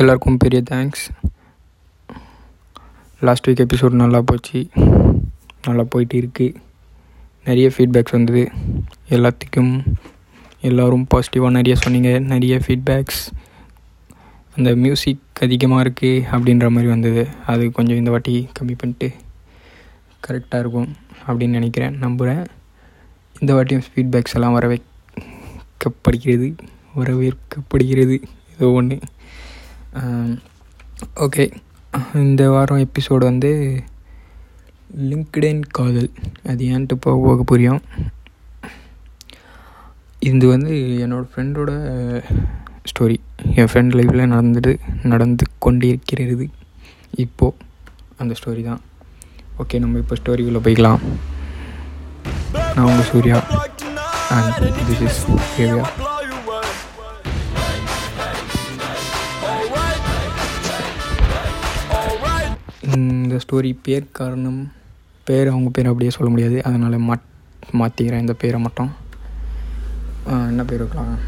எல்லாருக்கும் பெரிய thanks last week episode நல்லா போச்சு. நல்லா போயிட்டு இருக்குது நிறைய ஃபீட்பேக்ஸ் வந்தது. எல்லாத்துக்கும் எல்லோரும் பாசிட்டிவாக நிறைய சொன்னீங்க. நிறைய ஃபீட்பேக்ஸ் அந்த மியூசிக் அதிகமாக இருக்குது அப்படின்ற மாதிரி வந்தது. அது கொஞ்சம் இந்த வாட்டி கம்மி பண்ணிட்டு கரெக்டாக இருக்கும் அப்படின்னு நினைக்கிறேன் நம்புகிறேன் இந்த வாட்டியும் ஃபீட்பேக்ஸ் எல்லாம் வரவேற்கப்படுகிறது. வரவேற்கப்படுகிறது. ஏதோ ஒன்று ஓகே. இந்த வாரம் எபிசோடு வந்து லிங்க்டின் காதல். அது ஏன்ட்டு போக போக புரியும். இது வந்து என்னோடய ஃப்ரெண்டோட ஸ்டோரி என் ஃப்ரெண்ட் லைஃப்பில் நடந்துட்டு நடந்து கொண்டிருக்கிறது இப்போது அந்த ஸ்டோரி தான். ஓகே நம்ம இப்போ ஸ்டோரிக்குள்ளே போய்க்கலாம். நான் உங்கள் Surya. And this is Kaviya இந்த ஸ்டோரி பேர் காரணம் பேர் அவங்க பேர் அப்படியே சொல்ல முடியாது. அதனால் மாட் மாற்றிக்கிறேன் இந்த பேரை மட்டும். என்ன பேர் வைக்கலாம்?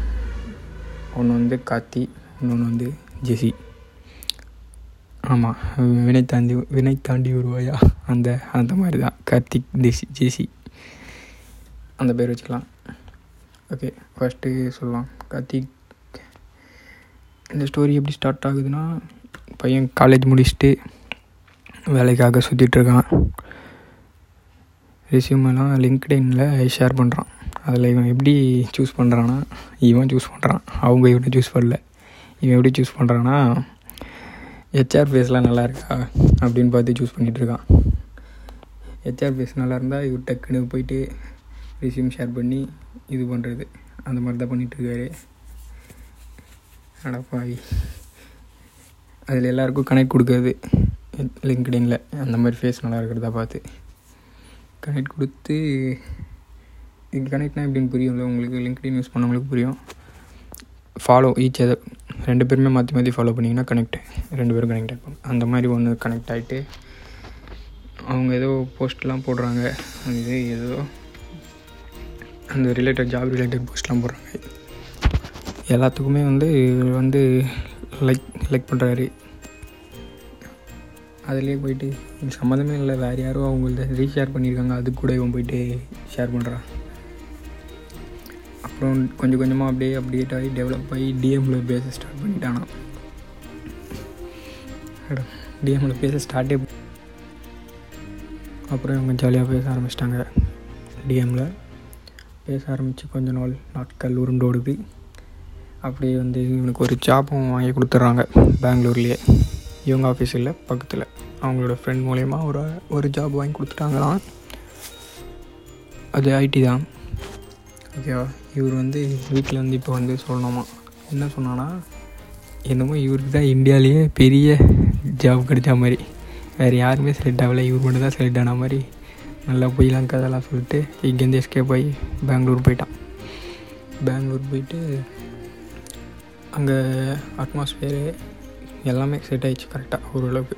ஒன்று வந்து கார்த்தி இன்னொன்று வந்து ஜெசி. ஆமாம் வினை தாண்டி வினை தாண்டி வருவாயா? அந்த அந்த மாதிரி தான் கார்த்திக் ஜெசி ஜெசி. அந்த பேர் வச்சுக்கலாம். ஓகே ஃபஸ்ட்டு சொல்லலாம். கார்த்திக் இந்த ஸ்டோரி எப்படி ஸ்டார்ட் ஆகுதுன்னா பையன் காலேஜ் முடிச்சுட்டு வேலைக்காக சுற்றிட்டுருக்கான் ரெசியூமெல்லாம் லிங்க்டின்ல ஷேர் பண்ணுறான் அதில் இவன் எப்படி சூஸ் பண்ணுறான்னா இவன் சூஸ் பண்ணுறான் அவங்க இவனை சூஸ் பண்ணல. இவன் எப்படி சூஸ் பண்ணுறான்னா ஹெச்ஆர் பேஸ்லாம் நல்லா இருக்கா அப்படின்னு பார்த்து சூஸ் பண்ணிகிட்ருக்கான் ஹெச்ஆர் பேஸ் நல்லா இருந்தால் இவர் டக்குன்னு போயிட்டு ரெசியூம் ஷேர் பண்ணி இது பண்ணுறது அந்த மாதிரி தான் பண்ணிகிட்ருக்காரு அடப்பாவி. அதில் எல்லாருக்கும் கனெக்ட் கொடுக்காது லிங்க்டின்ல அந்த மாதிரி ஃபேஸ் நல்லா இருக்கிறதா பார்த்து. கனெக்ட் கொடுத்து இது கனெக்ட்னா எப்படின்னு புரியும்ல? உங்களுக்கு லிங்க்டின் யூஸ் பண்ணவங்களுக்கு புரியும். ஃபாலோ ஈச் அதர் ரெண்டு பேருமே மாற்றி மாற்றி ஃபாலோ பண்ணிங்கன்னா கனெக்ட் ரெண்டு பேரும் கனெக்ட் ஆகிப்போம் அந்த மாதிரி ஒன்று கனெக்ட் ஆகிட்டு அவங்க ஏதோ போஸ்ட்லாம் போடுறாங்க. அந்த இது ஏதோ அந்த ரிலேட்டட் ஜாப் ரிலேட்டட் போஸ்ட்லாம் போடுறாங்க. எல்லாத்துக்குமே வந்து வந்து லைக் லைக் பண்ணுறாரு அதுலேயே போயிட்டு இது சம்மந்தமே இல்லை. வேறு யாரோ அவங்கள்ட்ட ரீஷேர் பண்ணியிருக்காங்க அது கூட இவன் போயிட்டு ஷேர் பண்ணுறான் அப்புறம் கொஞ்சம் கொஞ்சமாக அப்படியே அப்டேட் ஆகி டெவலப் ஆகி டிஎம்மில் பேச ஸ்டார்ட் பண்ணிட்டானா. டிஎம்மில் பேச ஸ்டார்ட்டே அப்புறம் இவங்க ஜாலியாக பேச ஆரம்பிச்சிட்டாங்க. டிஎம்மில் பேச ஆரம்பித்து கொஞ்ச நாள் நாட்கள் உருண்டோடுது. அப்படியே வந்து இவனுக்கு ஒரு ஜாப்பும் வாங்கி கொடுத்துட்றாங்க பெங்களூர்லேயே. இவங்க ஆஃபீஸ் இல்லை பக்கத்தில். அவங்களோட ஃப்ரெண்ட் மூலயமா ஒரு ஒரு ஜாப் வாங்கி கொடுத்துட்டாங்களாம். அது ஐடி தான். ஓகேவா இவர் வந்து வீட்டில் வந்து இப்போ வந்து சொல்லணுமா? என்ன சொன்னான்னா என்னமோ இவருக்கு தான் இந்தியாவிலேயே பெரிய ஜாப் கிடைச்ச மாதிரி. வேறு யாருமே செலக்ட் ஆகலை இவர் மட்டும் தான் செலக்ட் ஆன மாதிரி. நல்லா போயிலாம் கதெல்லாம் சொல்லிட்டு இங்கேருந்து எஸ்கேப் ஆகி பெங்களூர் போயிட்டான். பெங்களூர் போயிட்டு அங்கே அட்மாஸ்ஃபியரு எல்லாமே செட் ஆகிடுச்சு கரெக்டாக ஓரளவுக்கு.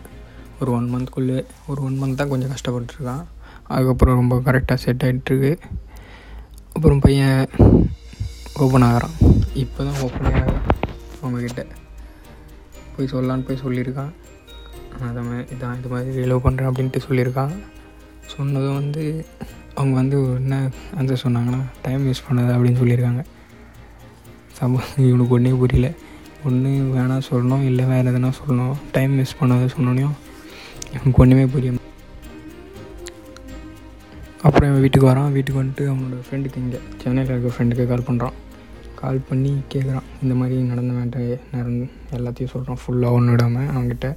ஒரு ஒன் மந்த்க்குள்ளே ஒரு ஒன் மந்த் தான் கொஞ்சம் கஷ்டப்பட்டுருக்கான். அதுக்கப்புறம் ரொம்ப கரெக்டாக செட் ஆகிட்டுருக்கு அப்புறம் பையன் ஓப்பன் ஆகிறான். இப்போ தான் ஓப்பன் ஆகிறான் அவங்கக்கிட்ட போய் சொல்லலான்னு போய் சொல்லியிருக்கான். அதை மாதிரி இதான் இது மாதிரி லவ் பண்ணுறேன் அப்படின்ட்டு சொல்லியிருக்கான். சொன்னதும் வந்து அவங்க வந்து என்ன ஆன்சர் சொன்னாங்கன்னா டைம் வேஸ்ட் பண்ணாத அப்படின்னு சொல்லியிருக்காங்க. சப்போஸ் இவனுக்கு ஒன்றே புரியல. ஒன்று வேணாம் சொல்லணும் இல்லை வேறு எதுனா சொல்லணும். டைம் வேஸ்ட் பண்ணாத சொன்னோனையும் எனக்கு ஒன்றுமே புரியும். அப்புறம் இவன் வீட்டுக்கு வரான். வீட்டுக்கு வந்துட்டு அவனோட ஃப்ரெண்டுக்கு இங்கே சென்னையில் இருக்க ஃப்ரெண்டுக்கு கால் பண்ணுறான் கால் பண்ணி கேட்குறான் இந்த மாதிரி நடந்த வேண்டாம் நடந்து எல்லாத்தையும் சொல்கிறான் ஃபுல்லாக ஒன்று விடாமல் அவங்ககிட்ட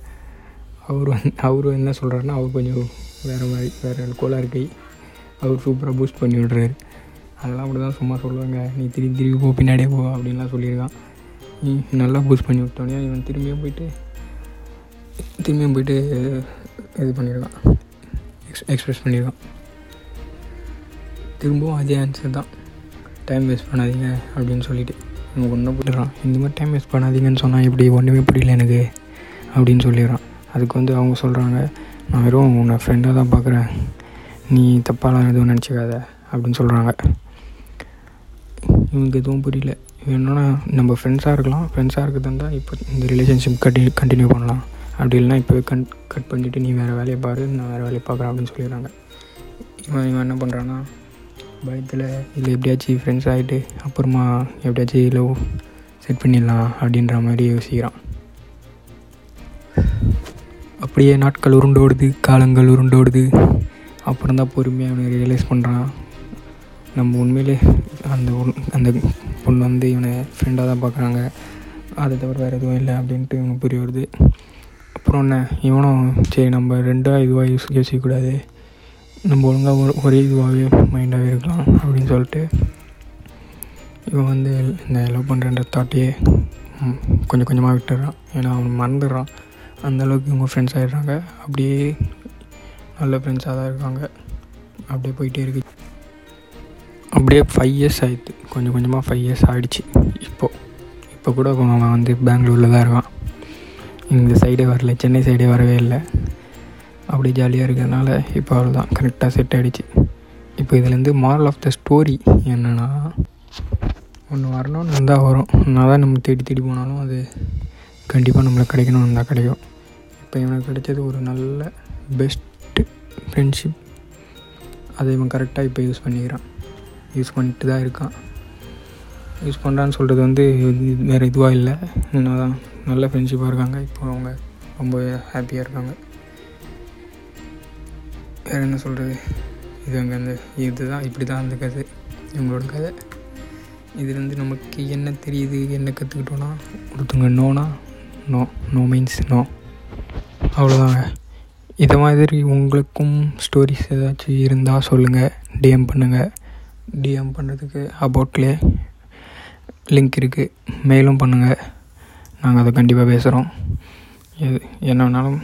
அவர் வந்து அவர் என்ன சொல்கிறாருன்னா அவர் கொஞ்சம் வேறு மாதிரி வேறு கோலாக இருக்கை அவர் சூப்பராக பூஸ்ட் பண்ணி விடுறாரு. அதெல்லாம் அப்படி தான் சும்மா சொல்லுவாங்க. நீ திரும்பி திரும்பி போ பின்னாடியே போ அப்படின்லாம் சொல்லியிருக்கான். நல்லா பூஸ்ட் பண்ணி விட்டோன்னே இவன் திரும்பியும் போயிட்டு திரும்பியும் போயிட்டு இது பண்ணிடுவான் எக்ஸ் எக்ஸ்பிரஸ் பண்ணியிருக்கான் திரும்பவும் அதே ஆன்சர் தான். டைம் வேஸ்ட் பண்ணாதீங்க அப்படின்னு சொல்லிட்டு. எனக்கு ஒன்றும் போட்டுறான் இந்த மாதிரி டைம் வேஸ்ட் பண்ணாதீங்கன்னு சொன்னால் இப்படி ஒன்றுமே புரியல எனக்கு அப்படின்னு சொல்லிடுறான் அதுக்கு வந்து அவங்க சொல்கிறாங்க நான் வெறும் உன்னை ஃப்ரெண்டாக தான் பார்க்குறேன் நீ தப்பாலாம் எதுவும் நினச்சிக்காத. அப்படின்னு சொல்கிறாங்க இவனுக்கு எதுவும் புரியல. வேணும்னா நம்ம ஃப்ரெண்ட்ஸாக இருக்கலாம். ஃப்ரெண்ட்ஸாக இருக்கிறது இருந்தால் இப்போ இந்த ரிலேஷன்ஷிப் கட்டி கண்டினியூ பண்ணலாம். அப்படி இல்லைனா இப்போவே கன் கட் பண்ணிவிட்டு நீ வேறு வேலையை பாரு நான் வேறு வேலையை பார்க்குறேன் அப்படின்னு சொல்லிடுறாங்க. இவன் இவன் என்ன பண்ணுறான்னா பயத்தில் இல்லை எப்படியாச்சும் ஃப்ரெண்ட்ஸ் ஆகிட்டு அப்புறமா எப்படியாச்சும் லவ் செட் பண்ணிடலாம் அப்படின்ற மாதிரி யோசிக்கிறான். அப்படியே நாட்கள் உருண்டோடுது காலங்கள் உருண்டோடுது அப்புறம் தான் பொறுமையாக அவனை ரியலைஸ் பண்ணுறான் நம்ம உண்மையிலே அந்த அந்த பொண்ணு வந்து இவனை ஃப்ரெண்டாக தான் பார்க்குறாங்க. அதை தவிர வேறு எதுவும் இல்லை அப்படின்ட்டு இவனுக்கு புரிய வருது. அப்புறம் என்ன? இவனும் சரி நம்ம ரெண்டாக இதுவாக யூஸ் யோசிக்கக்கூடாது. நம்ம ஒழுங்காக ஒரே இதுவாகவே மைண்டாகவே இருக்கலாம் அப்படின்னு சொல்லிட்டு இவன் வந்து இந்த லவ் பண்ணுறன்ற தாட்டையே கொஞ்சம் கொஞ்சமாக விட்டுறான். ஏன்னா அவன் மறந்துடுறான். அந்தளவுக்கு இவங்க ஃப்ரெண்ட்ஸ் ஆகிடுறாங்க அப்படியே நல்ல ஃப்ரெண்ட்ஸாக தான் இருக்காங்க. அப்படியே போயிட்டே இருக்கு. அப்படியே ஃபைவ் இயர்ஸ் ஆயிடுது கொஞ்சம் கொஞ்சமாக ஃபைவ் இயர்ஸ் ஆகிடுச்சு இப்போது இப்போ கூட அவன் வந்து பெங்களூரில் தான் இருக்கான். இந்த சைடே வரல சென்னை சைடே வரவே இல்லை. அப்படி ஜாலியாக இருக்கிறதுனால இப்போ அவ்வளோதான் கரெக்டாக செட் ஆகிடுச்சு இப்போ இதுலேருந்து மாரல் ஆஃப் த ஸ்டோரி என்னென்னா ஒன்று வரணும்னு இருந்தால் வரும். நான் தான் நம்ம தேடி தேடி போனாலும் அது கண்டிப்பாக நம்மளுக்கு கிடைக்கணும்னு இருந்தால் கிடைக்கும். இப்போ இவனுக்கு கிடைச்சது ஒரு நல்ல பெஸ்ட்டு ஃப்ரெண்ட்ஷிப் அதை இவன் கரெக்டாக இப்போ யூஸ் பண்ணிக்கிறான். யூஸ் பண்ணிட்டு தான் இருக்கான். யூஸ் பண்ணுறான்னு சொல்கிறது வந்து வேறு இதுவாக இல்லை. தான் நல்ல ஃப்ரெண்ட்ஷிப்பாக இருக்காங்க. இப்போ அவங்க ரொம்ப ஹாப்பியாக இருக்காங்க. வேறு என்ன சொல்கிறது இது அங்கே அந்த இதுதான் இப்படி தான் அந்த கதை இவங்களோட கதை. இதுலேருந்து நமக்கு என்ன தெரியுது? என்ன கற்றுக்கிட்டோன்னா ஒருத்தவங்க நோனா நோ நோ மீன்ஸ் நோ அவ்வளோதாங்க இதை மாதிரி உங்களுக்கும் ஸ்டோரிஸ் ஏதாச்சும் இருந்தால் சொல்லுங்கள் டிஎம் பண்ணுங்கள் டிஎம் பண்ணுறதுக்கு அபவுட்லேயே லிங்க் இருக்குது மெயிலும் பண்ணுங்கள் நாங்கள் அதை கண்டிப்பாக பேசுகிறோம் எது என்ன வேணாலும்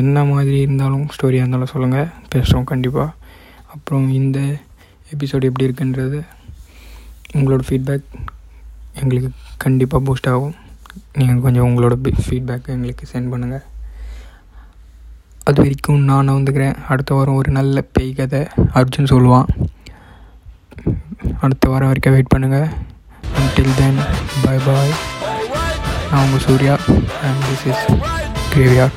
என்ன மாதிரி இருந்தாலும் ஸ்டோரியாக இருந்தாலும் சொல்லுங்கள் பேசுகிறோம் கண்டிப்பாக அப்புறம் இந்த எபிசோடு எப்படி இருக்குன்றது உங்களோட ஃபீட்பேக் எங்களுக்கு கண்டிப்பாக பூஸ்ட் ஆகும். நீங்கள் கொஞ்சம் உங்களோட ஃபீட்பேக் எங்களுக்கு சென்ட் பண்ணுங்கள் அது வரைக்கும் நான் வந்துக்கிறேன். அடுத்த வாரம் ஒரு நல்ல பேய் கதை. அர்ஜுன் சொல்லுவான். அடுத்த வாரம் வரைக்கும் வெயிட் பண்ணுங்கள் அன்டில் தென் பாய் பாய் நான் உங்கள் சூர்யா அண்ட் திஸ் இஸ் கிரேவியார்